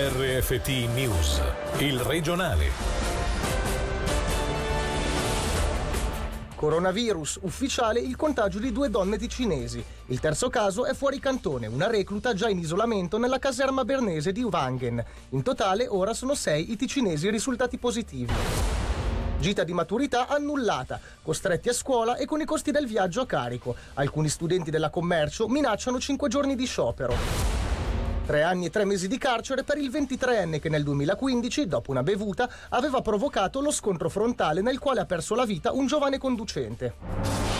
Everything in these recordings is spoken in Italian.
RFT News, il regionale. Coronavirus, ufficiale il contagio di due donne ticinesi. Il terzo caso è fuori cantone, una recluta già in isolamento nella caserma bernese di Wangen. In totale ora sono sei i ticinesi risultati positivi. Gita di maturità annullata, costretti a scuola e con i costi del viaggio a carico. Alcuni studenti della commercio minacciano 5 giorni di sciopero. Tre anni e tre mesi di carcere per il 23enne che nel 2015, dopo una bevuta, aveva provocato lo scontro frontale nel quale ha perso la vita un giovane conducente.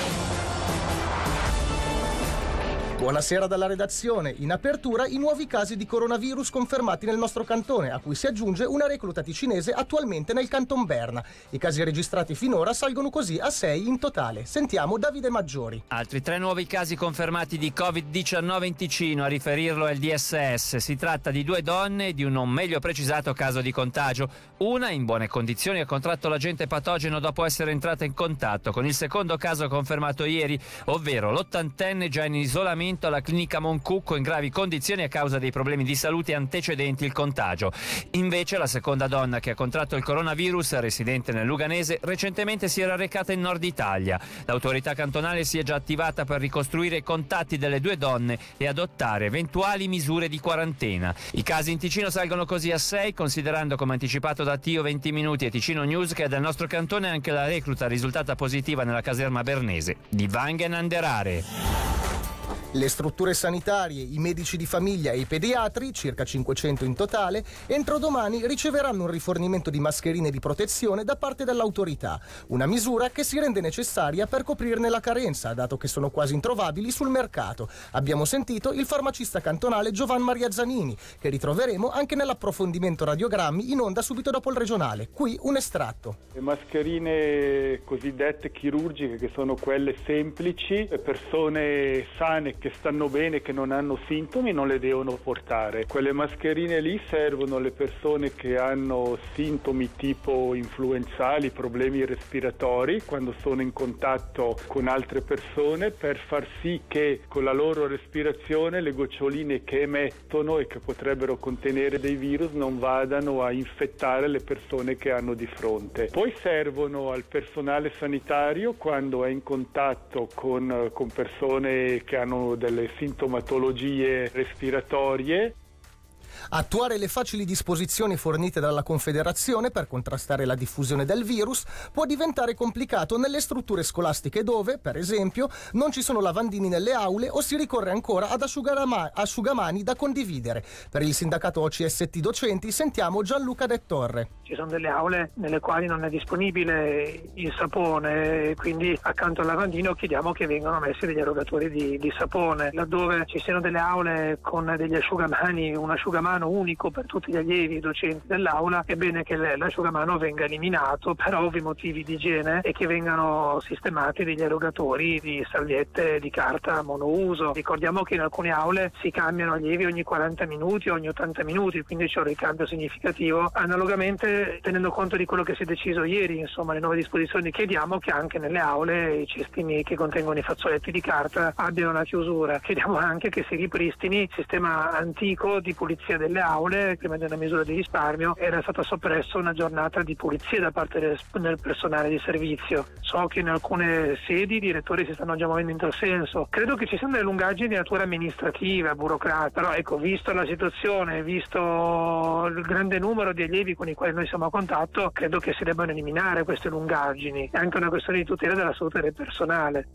Buonasera dalla redazione. In apertura i nuovi casi di coronavirus confermati nel nostro cantone, a cui si aggiunge una recluta ticinese attualmente nel canton Berna. I casi registrati finora salgono così a 6 in totale. Sentiamo Davide Maggiori. Altri tre nuovi casi confermati di Covid-19 in Ticino, a riferirlo è il DSS. Si tratta di due donne e di un non meglio precisato caso di contagio. Una, in buone condizioni, ha contratto l'agente patogeno dopo essere entrata in contatto con il secondo caso confermato ieri, ovvero l'ottantenne già in isolamento isolamento alla clinica Moncucco in gravi condizioni a causa dei problemi di salute antecedenti il contagio. Invece la seconda donna che ha contratto il coronavirus, residente nel Luganese, recentemente si era recata in Nord Italia. L'autorità cantonale si è già attivata per ricostruire i contatti delle due donne e adottare eventuali misure di quarantena. I casi in Ticino salgono così a 6, considerando come anticipato da Tio 20 Minuti e Ticino News che del nostro cantone anche la recluta risultata positiva nella caserma bernese di Vangen Anderare. Le strutture sanitarie, i medici di famiglia e i pediatri, circa 500 in totale, entro domani riceveranno un rifornimento di mascherine di protezione da parte dell'autorità, una misura che si rende necessaria per coprirne la carenza, dato che sono quasi introvabili sul mercato. Abbiamo sentito il farmacista cantonale Giovan Maria Zanini, che ritroveremo anche nell'approfondimento radiogrammi in onda subito dopo il regionale. Qui un estratto. Le mascherine cosiddette chirurgiche, che sono quelle semplici, persone sane che stanno bene, che non hanno sintomi, non le devono portare. Quelle mascherine lì servono alle persone che hanno sintomi tipo influenzali, problemi respiratori, quando sono in contatto con altre persone, per far sì che con la loro respirazione le goccioline che emettono e che potrebbero contenere dei virus non vadano a infettare le persone che hanno di fronte. Poi servono al personale sanitario quando è in contatto con, con persone che hanno delle sintomatologie respiratorie Attuare le facili disposizioni fornite dalla Confederazione per contrastare la diffusione del virus può diventare complicato nelle strutture scolastiche dove, per esempio, non ci sono lavandini nelle aule o si ricorre ancora ad asciugamani da condividere. Per il sindacato OCST docenti sentiamo Gianluca De Torre. Ci sono delle aule nelle quali non è disponibile il sapone, quindi accanto al lavandino chiediamo che vengano messi degli erogatori di, di sapone. Laddove ci siano delle aule con degli asciugamani, un asciugamano l'asciugamano unico per tutti gli allievi e docenti dell'aula, è bene che l'asciugamano venga eliminato per ovvi motivi di igiene e che vengano sistemati degli erogatori di salviette di carta monouso. Ricordiamo che in alcune aule si cambiano allievi ogni 40 minuti, ogni 80 minuti, quindi c'è un ricambio significativo. Analogamente, tenendo conto di quello che si è deciso ieri, insomma, le nuove disposizioni, chiediamo che anche nelle aule i cestini che contengono i fazzoletti di carta abbiano una chiusura. Chiediamo anche che si ripristini il sistema antico di pulizia delle aule, prima di una misura di risparmio, era stata soppressa una giornata di pulizia da parte del, del personale di servizio. So che in alcune sedi i direttori si stanno già muovendo in tal senso. Credo che ci siano delle lungaggini di natura amministrativa, burocratica, però ecco, visto la situazione, visto il grande numero di allievi con i quali noi siamo a contatto, credo che si debbano eliminare queste lungaggini. È anche una questione di tutela della salute del personale.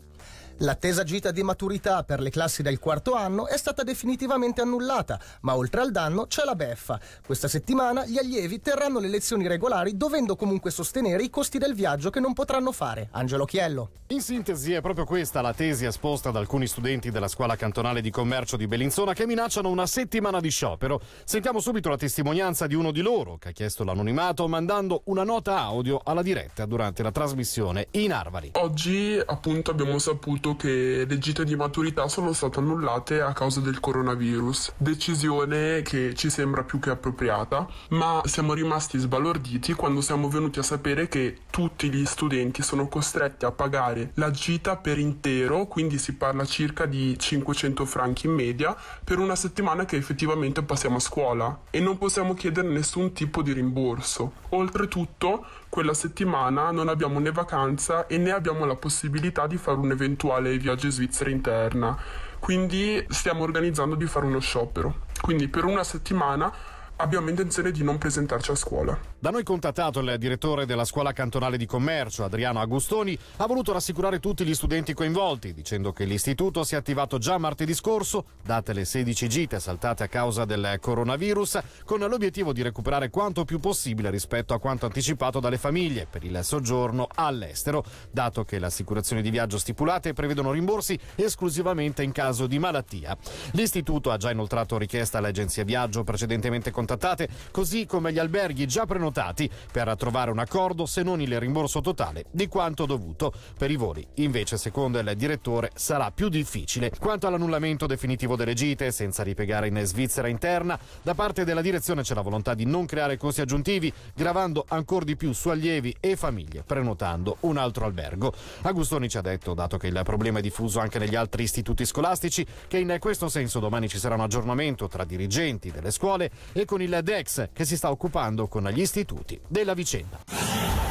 L'attesa gita di maturità per le classi del quarto anno è stata definitivamente annullata, ma oltre al danno c'è la beffa. Questa settimana gli allievi terranno le lezioni regolari dovendo comunque sostenere i costi del viaggio che non potranno fare. Angelo Chiello. In sintesi è proprio questa la tesi esposta da alcuni studenti della scuola cantonale di commercio di Bellinzona che minacciano una settimana di sciopero. Sentiamo subito la testimonianza di uno di loro che ha chiesto l'anonimato mandando una nota audio alla diretta durante la trasmissione in Arvari. Oggi appunto abbiamo saputo saputo che le gite di maturità sono state annullate a causa del coronavirus. Decisione che ci sembra più che appropriata, ma siamo rimasti sbalorditi quando siamo venuti a sapere che tutti gli studenti sono costretti a pagare la gita per intero, quindi si parla circa di 500 franchi in media, per una settimana che effettivamente passiamo a scuola e non possiamo chiedere nessun tipo di rimborso. Oltretutto, quella settimana non abbiamo né vacanza e né abbiamo la possibilità di fare un eventuale viaggio in Svizzera interna. Quindi stiamo organizzando di fare uno sciopero. Quindi per una settimana abbiamo intenzione di non presentarci a scuola. Da noi contattato il direttore della scuola cantonale di commercio, Adriano Agustoni, ha voluto rassicurare tutti gli studenti coinvolti, dicendo che l'istituto si è attivato già martedì scorso, date le 16 gite saltate a causa del coronavirus, con l'obiettivo di recuperare quanto più possibile rispetto a quanto anticipato dalle famiglie per il soggiorno all'estero, dato che le assicurazioni di viaggio stipulate prevedono rimborsi esclusivamente in caso di malattia. L'istituto ha già inoltrato richiesta alle agenzie viaggio precedentemente contattate, così come gli alberghi già prenotati per trovare un accordo se non il rimborso totale di quanto dovuto. Per i voli, invece, secondo il direttore, sarà più difficile. Quanto all'annullamento definitivo delle gite, senza ripiegare in Svizzera interna, da parte della direzione c'è la volontà di non creare costi aggiuntivi, gravando ancora di più su allievi e famiglie, prenotando un altro albergo. Agustoni ci ha detto, dato che il problema è diffuso anche negli altri istituti scolastici, che in questo senso domani ci sarà un aggiornamento tra dirigenti delle scuole e con il DEX che si sta occupando con gli istituti della vicenda.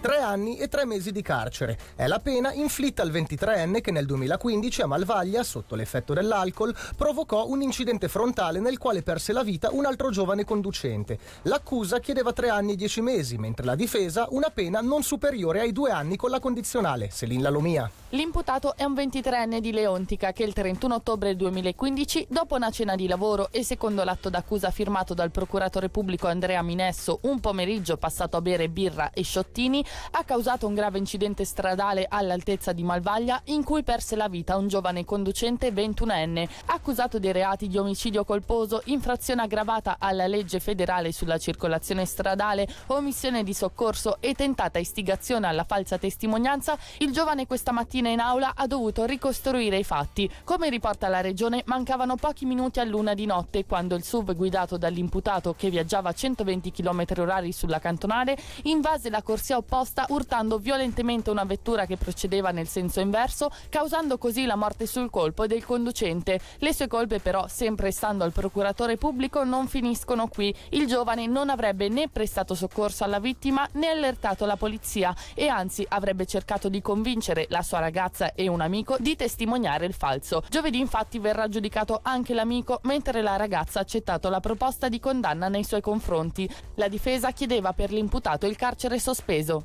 Tre anni e tre mesi di carcere. È la pena inflitta al 23enne che nel 2015 a Malvaglia, sotto l'effetto dell'alcol, provocò un incidente frontale nel quale perse la vita un altro giovane conducente. L'accusa chiedeva tre anni e dieci mesi, mentre la difesa una pena non superiore ai due anni con la condizionale. Selin Lalomia. L'imputato è un 23enne di Leontica che il 31 ottobre 2015, dopo una cena di lavoro e secondo l'atto d'accusa firmato dal procuratore pubblico Andrea Minesso, un pomeriggio passato a bere birra e sciottini, ha causato un grave incidente stradale all'altezza di Malvaglia in cui perse la vita un giovane conducente 21enne, accusato dei reati di omicidio colposo, infrazione aggravata alla legge federale sulla circolazione stradale, omissione di soccorso e tentata istigazione alla falsa testimonianza, il giovane questa mattina in aula ha dovuto ricostruire i fatti. Come riporta la regione, mancavano pochi minuti a luna di notte quando il SUV guidato dall'imputato che viaggiava a 120 km h sulla cantonale invase la corsia opposta urtando violentemente una vettura che procedeva nel senso inverso, causando così la morte sul colpo del conducente. Le sue colpe però, sempre stando al procuratore pubblico, non finiscono qui. Il giovane non avrebbe né prestato soccorso alla vittima né allertato la polizia e anzi avrebbe cercato di convincere la sua ragazza e un amico di testimoniare il falso. Giovedì infatti verrà giudicato anche l'amico mentre la ragazza ha accettato la proposta di condanna nei suoi confronti. La difesa chiedeva per l'imputato il carcere sospeso.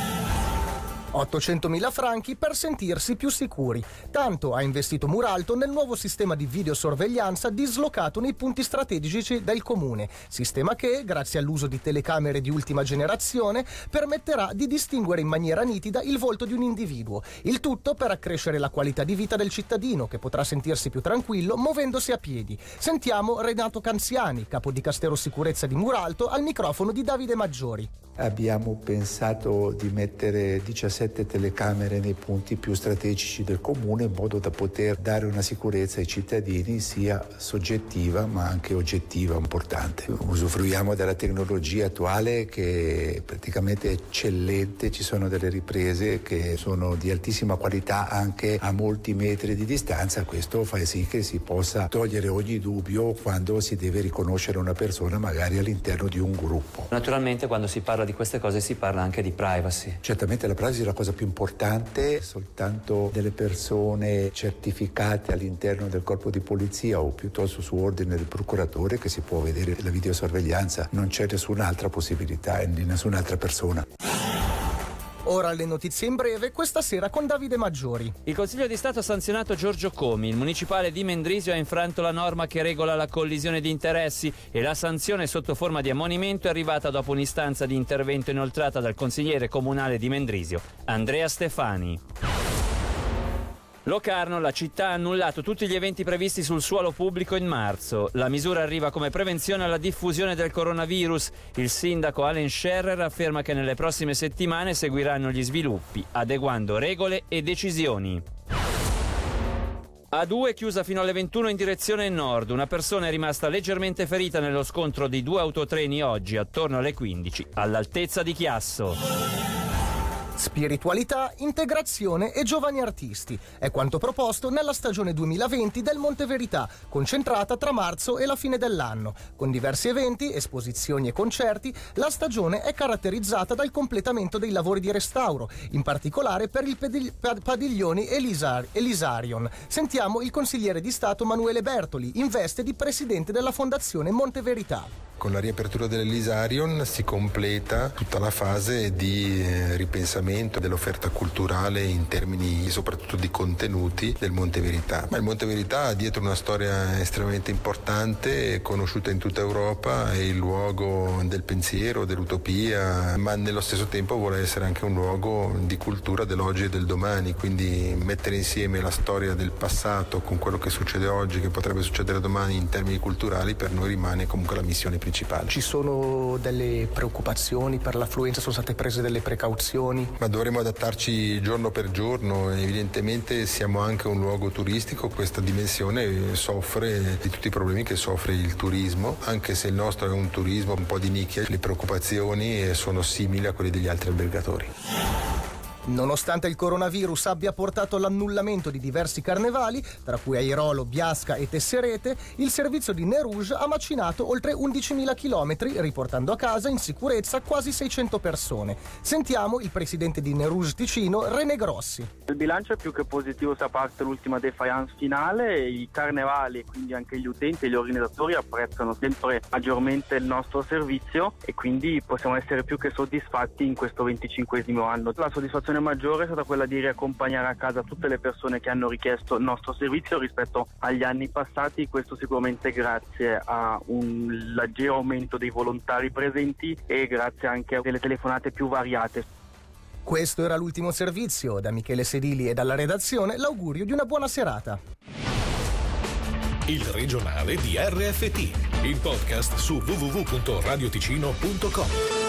800.000 franchi per sentirsi più sicuri. Tanto ha investito Muralto nel nuovo sistema di videosorveglianza dislocato nei punti strategici del comune. Sistema che, grazie all'uso di telecamere di ultima generazione, permetterà di distinguere in maniera nitida il volto di un individuo. Il tutto per accrescere la qualità di vita del cittadino, che potrà sentirsi più tranquillo muovendosi a piedi. Sentiamo Renato Canziani, capo di Castero Sicurezza di Muralto, al microfono di Davide Maggiori. Abbiamo pensato di mettere 17 telecamere nei punti più strategici del comune in modo da poter dare una sicurezza ai cittadini sia soggettiva ma anche oggettiva importante. Usufruiamo della tecnologia attuale che è praticamente eccellente, ci sono delle riprese che sono di altissima qualità anche a molti metri di distanza, questo fa sì che si possa togliere ogni dubbio quando si deve riconoscere una persona magari all'interno di un gruppo. Naturalmente quando si parla di queste cose si parla anche di privacy. Certamente la privacy la cosa più importante, soltanto delle persone certificate all'interno del corpo di polizia o piuttosto su ordine del procuratore che si può vedere la videosorveglianza, non c'è nessun'altra possibilità di nessun'altra persona. Ora le notizie in breve, questa sera con Davide Maggiori. Il Consiglio di Stato ha sanzionato Giorgio Comi. Il municipale di Mendrisio ha infranto la norma che regola la collisione di interessi e la sanzione sotto forma di ammonimento è arrivata dopo un'istanza di intervento inoltrata dal consigliere comunale di Mendrisio, Andrea Stefani. Locarno, la città ha annullato tutti gli eventi previsti sul suolo pubblico in marzo. La misura arriva come prevenzione alla diffusione del coronavirus. Il sindaco Allen Scherrer afferma che nelle prossime settimane seguiranno gli sviluppi, adeguando regole e decisioni. A2 chiusa fino alle 21 in direzione nord. Una persona è rimasta leggermente ferita nello scontro di due autotreni oggi attorno alle 15 all'altezza di Chiasso. Spiritualità, integrazione e giovani artisti è quanto proposto nella stagione 2020 del Monte Verità, concentrata tra marzo e la fine dell'anno. Con diversi eventi, esposizioni e concerti, la stagione è caratterizzata dal completamento dei lavori di restauro, in particolare per il pedil- padiglioni Elisar- Elisarion. Sentiamo il consigliere di Stato Manuele Bertoli, in veste di presidente della Fondazione Monte Verità. Con la riapertura dell'Elisarion si completa tutta la fase di eh, ripensamento dell'offerta culturale in termini soprattutto di contenuti del Monte Verità. Ma il Monte Verità ha dietro una storia estremamente importante, conosciuta in tutta Europa, è il luogo del pensiero, dell'utopia, ma nello stesso tempo vuole essere anche un luogo di cultura dell'oggi e del domani, quindi mettere insieme la storia del passato con quello che succede oggi, che potrebbe succedere domani in termini culturali, per noi rimane comunque la missione principale principale. Ci sono delle preoccupazioni per l'affluenza, sono state prese delle precauzioni? Ma dovremo adattarci giorno per giorno, evidentemente siamo anche un luogo turistico, questa dimensione soffre di tutti i problemi che soffre il turismo, anche se il nostro è un turismo un po' di nicchia, le preoccupazioni sono simili a quelle degli altri albergatori. Nonostante il coronavirus abbia portato all'annullamento di diversi carnevali, tra cui Airolo, Biasca e Tesserete, il servizio di Nerouge ha macinato oltre 11.000 km, riportando a casa in sicurezza quasi 600 persone. Sentiamo il presidente di Nerouge Ticino, René Grossi. Il bilancio è più che positivo se a parte l'ultima defiance finale, i carnevali quindi anche gli utenti e gli organizzatori apprezzano sempre maggiormente il nostro servizio e quindi possiamo essere più che soddisfatti in questo 25 anno. La soddisfazione soddisfazione maggiore è stata quella di riaccompagnare a casa tutte le persone che hanno richiesto il nostro servizio rispetto agli anni passati, questo sicuramente grazie a un leggero aumento dei volontari presenti e grazie anche a delle telefonate più variate. Questo era l'ultimo servizio. Da Michele Sedili e dalla redazione l'augurio di una buona serata. Il regionale di RFT, il podcast su www.radioticino.com.